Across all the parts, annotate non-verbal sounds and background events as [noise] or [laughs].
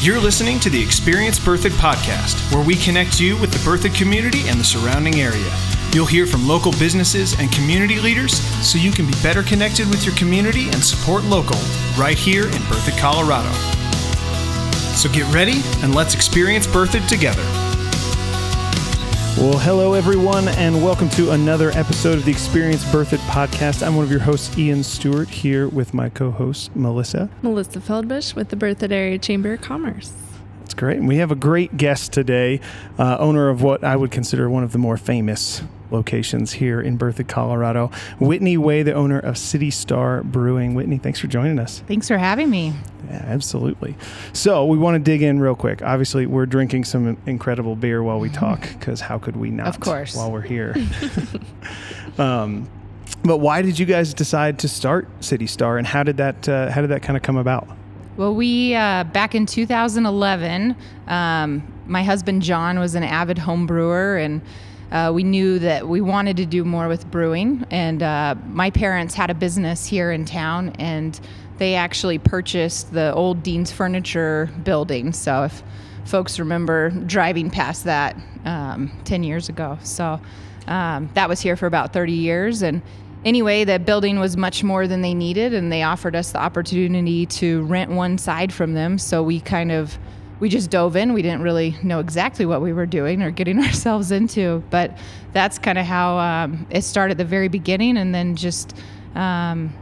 You're listening to the Experience Berthoud podcast, where we connect you with the Berthoud community and the surrounding area. You'll hear from local businesses and community leaders so you can be better connected with your community and support local right here in Berthoud, Colorado. So get ready and let's experience Berthoud together. Well, hello everyone, and welcome to another episode of the Experience Berthoud podcast. I'm one of your hosts, Ian Stewart, here with my co-host Melissa. Melissa Feldbush with the Berthoud Area Chamber of Commerce. That's great. And we have a great guest today, uh, owner of what I would consider one of the more famous locations here in Berthoud, Colorado. Whitney Way, the owner of City Star Brewing. Whitney, thanks for joining us. Thanks for having me. Yeah, absolutely. So we want to dig in real quick. Obviously, we're drinking some incredible beer while we talk, [laughs] because how could we not? Of course. While we're here. [laughs] [laughs] um, but why did you guys decide to start City Star, and how did that uh, how did that kind of come about? Well, we uh, back in 2011, um, my husband John was an avid home brewer, and uh, we knew that we wanted to do more with brewing. And uh, my parents had a business here in town, and they actually purchased the old Dean's Furniture building. So if folks remember driving past that um, 10 years ago, so um, that was here for about 30 years, and anyway, the building was much more than they needed, and they offered us the opportunity to rent one side from them. So we kind of we just dove in. We didn't really know exactly what we were doing or getting [laughs] ourselves into, but that's kind of how um, it started at the very beginning, and then just um,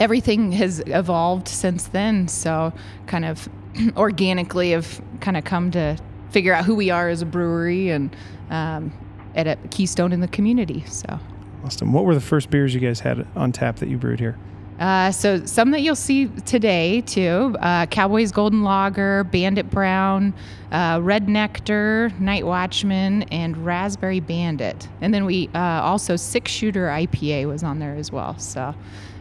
everything has evolved since then. So kind of [clears throat] organically have kind of come to figure out who we are as a brewery and um, at a keystone in the community. So. Awesome. What were the first beers you guys had on tap that you brewed here? Uh, so some that you'll see today too: uh, Cowboys Golden Lager, Bandit Brown, uh, Red Nectar, Night Watchman, and Raspberry Bandit. And then we uh, also Six Shooter IPA was on there as well. So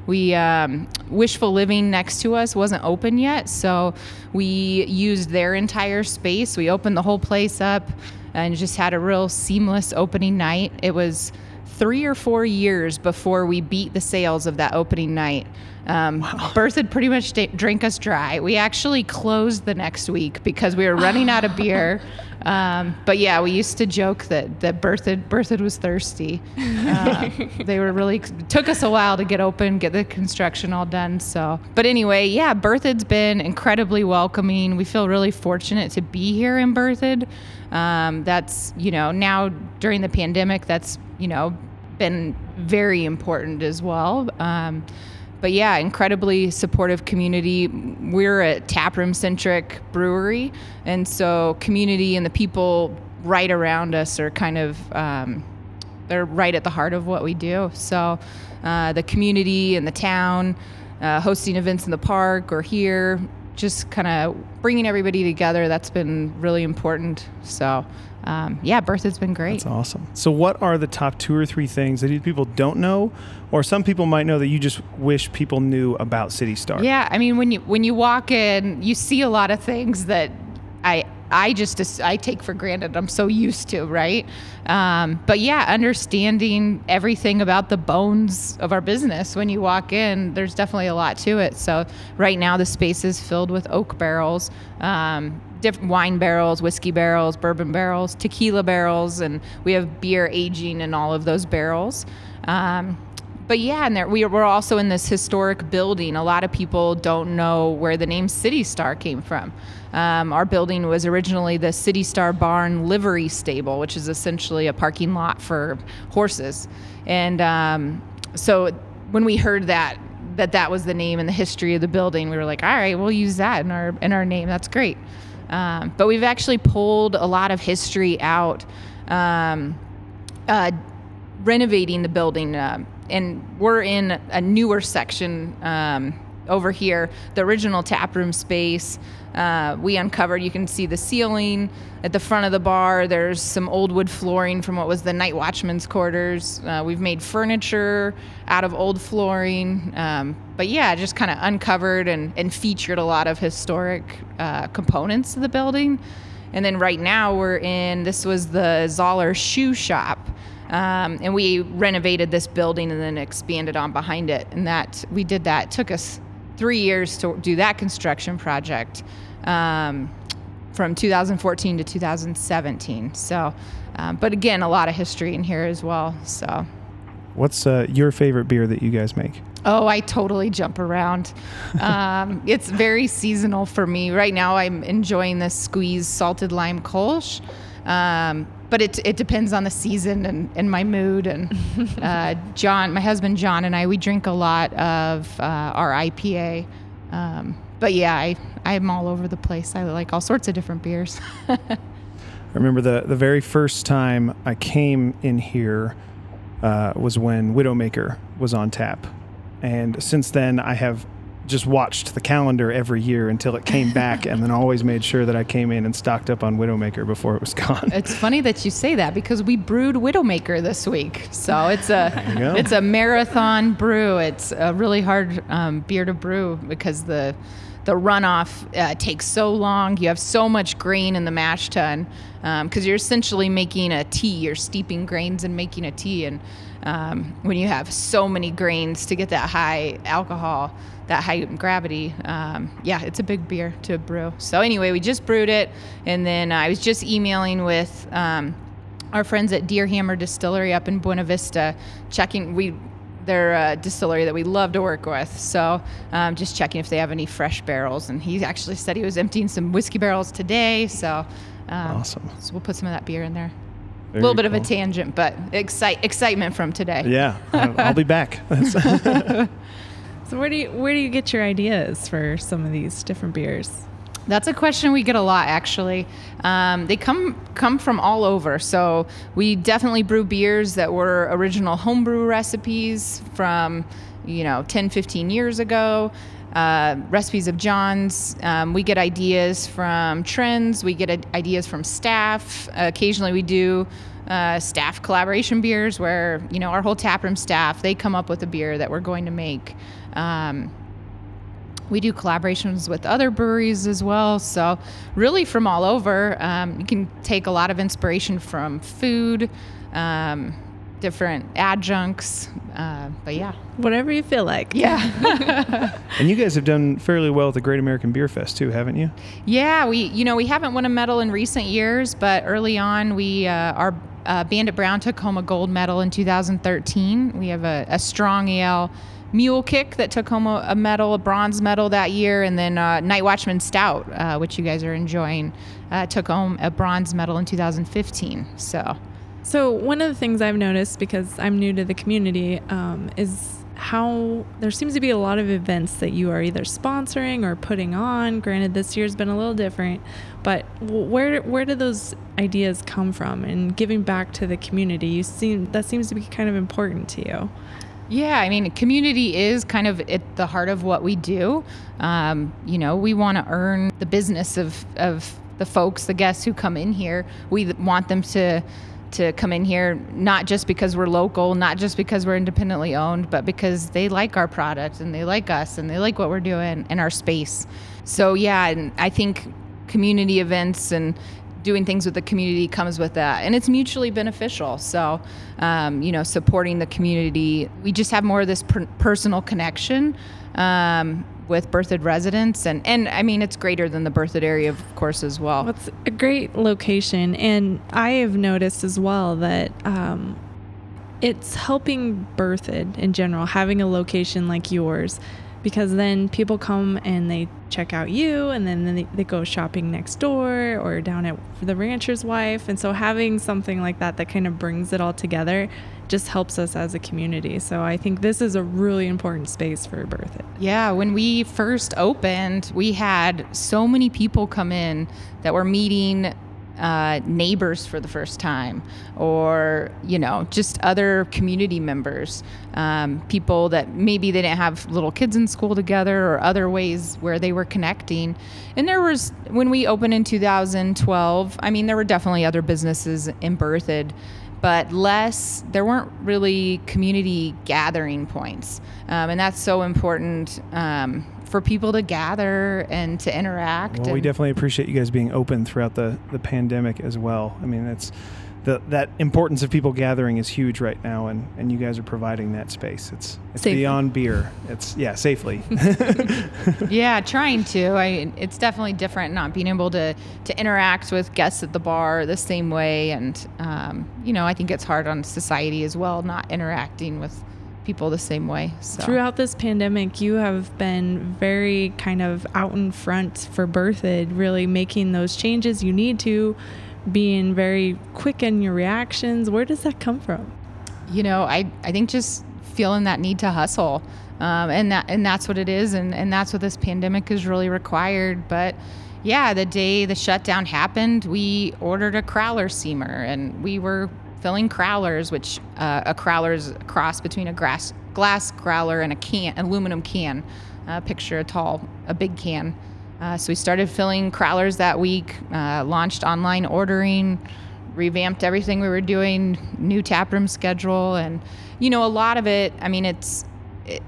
we um, Wishful Living next to us wasn't open yet, so we used their entire space. We opened the whole place up and just had a real seamless opening night. It was three or four years before we beat the sales of that opening night. Um, wow. Berthoud pretty much drank us dry. We actually closed the next week because we were running out of [laughs] beer. Um, but yeah, we used to joke that that Berthoud Berthoud was thirsty. Uh, [laughs] they were really took us a while to get open, get the construction all done. So, but anyway, yeah, Berthoud's been incredibly welcoming. We feel really fortunate to be here in Berthoud. Um, that's you know now during the pandemic, that's you know been very important as well. Um, but yeah, incredibly supportive community. We're a taproom centric brewery, and so community and the people right around us are kind of um, they're right at the heart of what we do. So uh, the community and the town, uh, hosting events in the park or here, just kind of bringing everybody together. That's been really important. So um, yeah, Berthoud's been great. That's awesome. So, what are the top two or three things that people don't know, or some people might know that you just wish people knew about City Star? Yeah, I mean, when you when you walk in, you see a lot of things that I I just I take for granted. I'm so used to, right? Um, but yeah, understanding everything about the bones of our business when you walk in, there's definitely a lot to it. So right now, the space is filled with oak barrels. Um, different wine barrels, whiskey barrels, bourbon barrels, tequila barrels, and we have beer aging in all of those barrels. Um, but yeah, and there, we, we're also in this historic building. A lot of people don't know where the name City Star came from. Um, our building was originally the City Star Barn Livery Stable, which is essentially a parking lot for horses. And um, so when we heard that that that was the name and the history of the building, we were like, all right, we'll use that in our in our name. That's great. Um, but we've actually pulled a lot of history out, um, uh, renovating the building. Uh, and we're in a newer section um, over here, the original taproom space. Uh, we uncovered, you can see the ceiling at the front of the bar. There's some old wood flooring from what was the night watchman's quarters. Uh, we've made furniture out of old flooring. Um, but yeah, just kind of uncovered and, and featured a lot of historic uh, components of the building. And then right now we're in, this was the Zoller shoe shop. Um, and we renovated this building and then expanded on behind it. And that we did that. It took us three years to do that construction project. Um, from 2014 to 2017. So, um, but again, a lot of history in here as well. So. What's uh, your favorite beer that you guys make? Oh, I totally jump around. Um, [laughs] it's very seasonal for me. Right now, I'm enjoying this squeeze salted lime Kolsch. Um, but it, it depends on the season and, and my mood. And [laughs] uh, John, my husband John, and I, we drink a lot of uh, our IPA. Um, but yeah, I, I'm all over the place. I like all sorts of different beers. [laughs] I remember the, the very first time I came in here uh, was when Widowmaker was on tap. And since then, I have just watched the calendar every year until it came back, and then always made sure that I came in and stocked up on Widowmaker before it was gone. It's funny that you say that because we brewed Widowmaker this week, so it's a it's a marathon brew. It's a really hard um, beer to brew because the the runoff uh, takes so long. You have so much grain in the mash tun because um, you're essentially making a tea. You're steeping grains and making a tea, and um, when you have so many grains to get that high alcohol that high gravity. Um, yeah, it's a big beer to brew. So anyway, we just brewed it, and then I was just emailing with um, our friends at Deerhammer Distillery up in Buena Vista, checking we. They're a distillery that we love to work with. So, um, just checking if they have any fresh barrels. And he actually said he was emptying some whiskey barrels today. So, um, awesome. So, we'll put some of that beer in there. Very a little bit cool. of a tangent, but excite, excitement from today. Yeah, I'll be back. [laughs] [laughs] So where do you where do you get your ideas for some of these different beers? That's a question we get a lot, actually. Um, they come come from all over. So we definitely brew beers that were original homebrew recipes from, you know, 10, 15 years ago. Uh, recipes of John's. Um, we get ideas from trends. We get ideas from staff. Uh, occasionally, we do uh, staff collaboration beers where you know our whole taproom staff they come up with a beer that we're going to make. Um, we do collaborations with other breweries as well. So, really, from all over, um, you can take a lot of inspiration from food, um, different adjuncts. Uh, but yeah. Whatever you feel like. Yeah. [laughs] and you guys have done fairly well at the Great American Beer Fest, too, haven't you? yeah. We, you know, we haven't won a medal in recent years, but early on, we, uh, our uh, Bandit Brown took home a gold medal in 2013. We have a, a strong ale Mule Kick that took home a, a, medal, a bronze medal that year, and then uh, Night Watchman Stout, uh, which you guys are enjoying, uh, took home a bronze medal in 2015. So, so one of the things I've noticed because I'm new to the community um, is how there seems to be a lot of events that you are either sponsoring or putting on. Granted, this year's been a little different, but where where do those ideas come from? And giving back to the community, you seem that seems to be kind of important to you. Yeah, I mean, community is kind of at the heart of what we do. Um, you know, we want to earn the business of, of the folks, the guests who come in here. We want them to to come in here not just because we're local, not just because we're independently owned, but because they like our product and they like us and they like what we're doing in our space. So yeah, and I think community events and doing things with the community comes with that. And it's mutually beneficial. So um, you know supporting the community. We just have more of this per- personal connection um, with Berthoud residents. And and I mean it's greater than the Berthoud area of course as well. it's a great location. And I have noticed as well that um, it's helping Berthoud in general having a location like yours because then people come and they check out you and then they, they go shopping next door or down at the rancher's wife. And so having something like that that kind of brings it all together just helps us as a community. So i think this is a really important space for Berthoud yeah when we first opened we had so many people come in that were meeting uh, neighbors for the first time, or you know, just other community members, um, people that maybe they didn't have little kids in school together, or other ways where they were connecting. And there was when we opened in 2012. I mean, there were definitely other businesses in Berthoud but less there weren't really community gathering points um, and that's so important um, for people to gather and to interact. Well, we definitely appreciate you guys being open throughout the, the pandemic as well. I mean, it's the, that importance of people gathering is huge right now, and, and you guys are providing that space. It's it's Safely. beyond beer. It's yeah, safely. [laughs] [laughs] yeah, trying to. I it's definitely different not being able to to interact with guests at the bar the same way, and um, you know I think it's hard on society as well not interacting with people the same way. So. Throughout this pandemic, you have been very kind of out in front for Berthoud, really making those changes you need to, being very quick in your reactions. Where does that come from? You know, I I think just feeling that need to hustle. Um, and that and that's what it is and, and that's what this pandemic has really required but yeah the day the shutdown happened we ordered a crowler seamer and we were filling crowlers which uh, a crowler is a cross between a glass glass crowler and a can an aluminum can uh, picture a tall a big can uh, so we started filling crowlers that week uh, launched online ordering revamped everything we were doing new taproom schedule and you know a lot of it i mean it's it,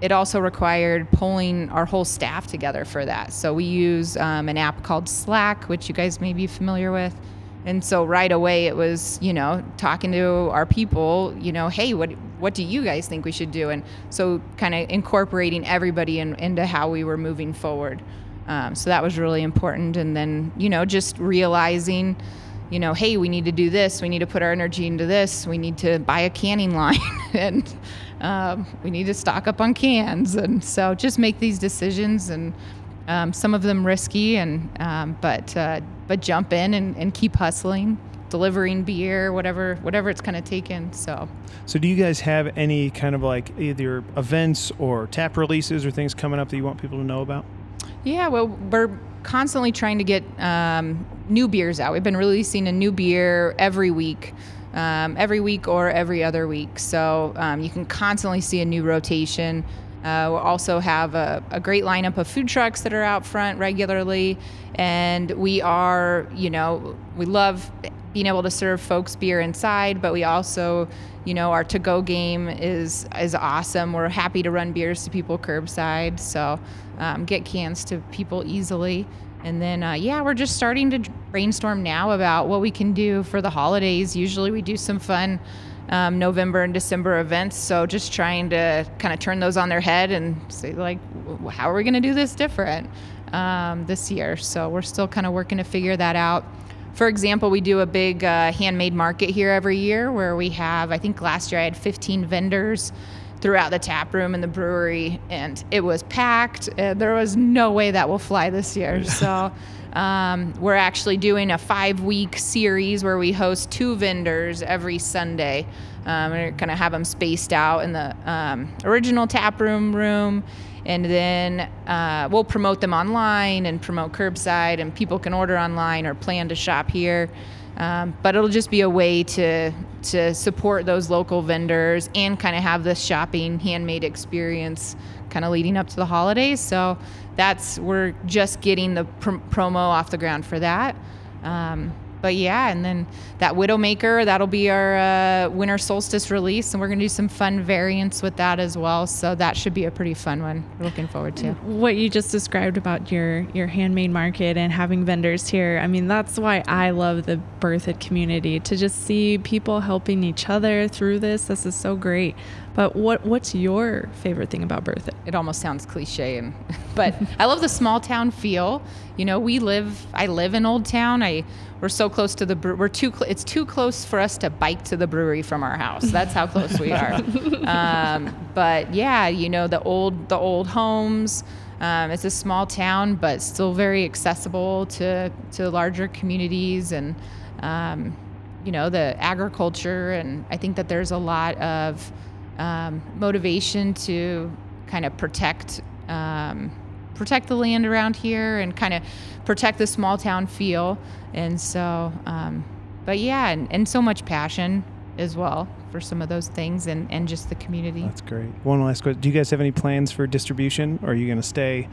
it also required pulling our whole staff together for that. So we use um, an app called Slack, which you guys may be familiar with. And so right away it was, you know, talking to our people, you know, hey, what what do you guys think we should do? And so kind of incorporating everybody in, into how we were moving forward. Um, so that was really important. And then, you know, just realizing, you know, hey, we need to do this. We need to put our energy into this. We need to buy a canning line, [laughs] and um, we need to stock up on cans. And so, just make these decisions, and um, some of them risky, and um, but uh, but jump in and, and keep hustling, delivering beer, whatever whatever it's kind of taken. So. So, do you guys have any kind of like either events or tap releases or things coming up that you want people to know about? Yeah, well, we're constantly trying to get um, new beers out. We've been releasing a new beer every week, um, every week or every other week. So um, you can constantly see a new rotation. Uh, we'll also have a, a, great lineup of food trucks that are out front regularly. And we are, you know, we love being able to serve folks beer inside, but we also, you know, our to-go game is is awesome. We're happy to run beers to people curbside, so um, get cans to people easily. And then, uh, yeah, we're just starting to brainstorm now about what we can do for the holidays. Usually, we do some fun um, November and December events. So just trying to kind of turn those on their head and say, like, how are we going to do this different um, this year? So we're still kind of working to figure that out. For example, we do a big uh, handmade market here every year where we have, I think last year I had 15 vendors throughout the tap room and the brewery, and it was packed. There was no way that will fly this year. So um, we're actually doing a five week series where we host two vendors every Sunday. Um, we're going to have them spaced out in the um, original tap room room. And then uh, we'll promote them online and promote curbside, and people can order online or plan to shop here. Um, but it'll just be a way to to support those local vendors and kind of have this shopping handmade experience kind of leading up to the holidays. So that's we're just getting the pr- promo off the ground for that. Um, but yeah, and then that Widowmaker, that'll be our uh, winter solstice release, and we're gonna do some fun variants with that as well. So that should be a pretty fun one. We're looking forward to. What you just described about your your handmade market and having vendors here, I mean, that's why I love the Berthoud community to just see people helping each other through this. This is so great. But what what's your favorite thing about Berthoud? It almost sounds cliche, and [laughs] but I love the small town feel. You know, we live. I live in Old Town. I we're so close to the. We're too. Cl- it's too close for us to bike to the brewery from our house. That's how close we are. [laughs] Um, but yeah, you know the old the old homes. Um, it's a small town, but still very accessible to to larger communities and. Um, you know the agriculture, and I think that there's a lot of um, motivation to kind of protect um, protect the land around here and kind of protect the small town feel. And so, um, but yeah, and, and so much passion as well for some of those things and, and just the community. That's great. One last question. Do you guys have any plans for distribution or are you going to stay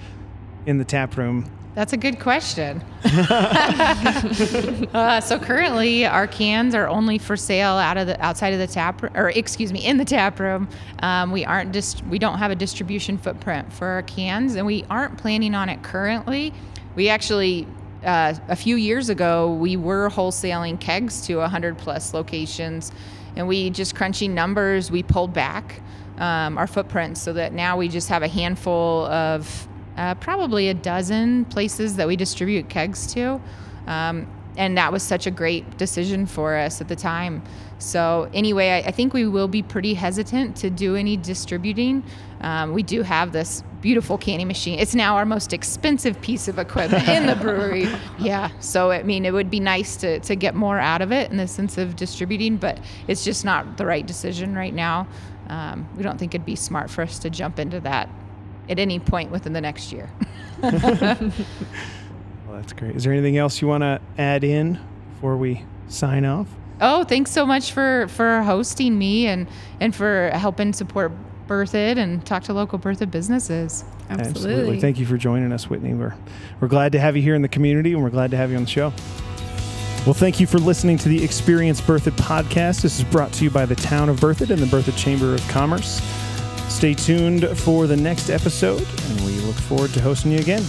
in the tap room that's a good question. [laughs] [laughs] uh, so currently, our cans are only for sale out of the outside of the tap, or excuse me, in the tap room. Um, we aren't just we don't have a distribution footprint for our cans, and we aren't planning on it currently. We actually uh, a few years ago, we were wholesaling kegs to 100 plus locations, and we just crunching numbers, we pulled back um, our footprint so that now we just have a handful of uh, probably a dozen places that we distribute kegs to. Um, and that was such a great decision for us at the time. So, anyway, I, I think we will be pretty hesitant to do any distributing. Um, we do have this beautiful canning machine. It's now our most expensive piece of equipment in the [laughs] brewery. Yeah. So, I mean, it would be nice to, to get more out of it in the sense of distributing, but it's just not the right decision right now. Um, we don't think it'd be smart for us to jump into that at any point within the next year. [laughs] [laughs] Well, that's great. Is there anything else you want to add in before we sign off? Oh, thanks so much for for hosting me and and for helping support Berthoud and talk to local Berthoud businesses. Absolutely. Thank you for joining us, Whitney. We're we're glad to have you here in the community, and we're glad to have you on the show. Well, thank you for listening to the Experience Berthoud podcast. This is brought to you by the town of Berthoud and the Berthoud Chamber of Commerce. Stay tuned for the next episode, and we look forward to hosting you again.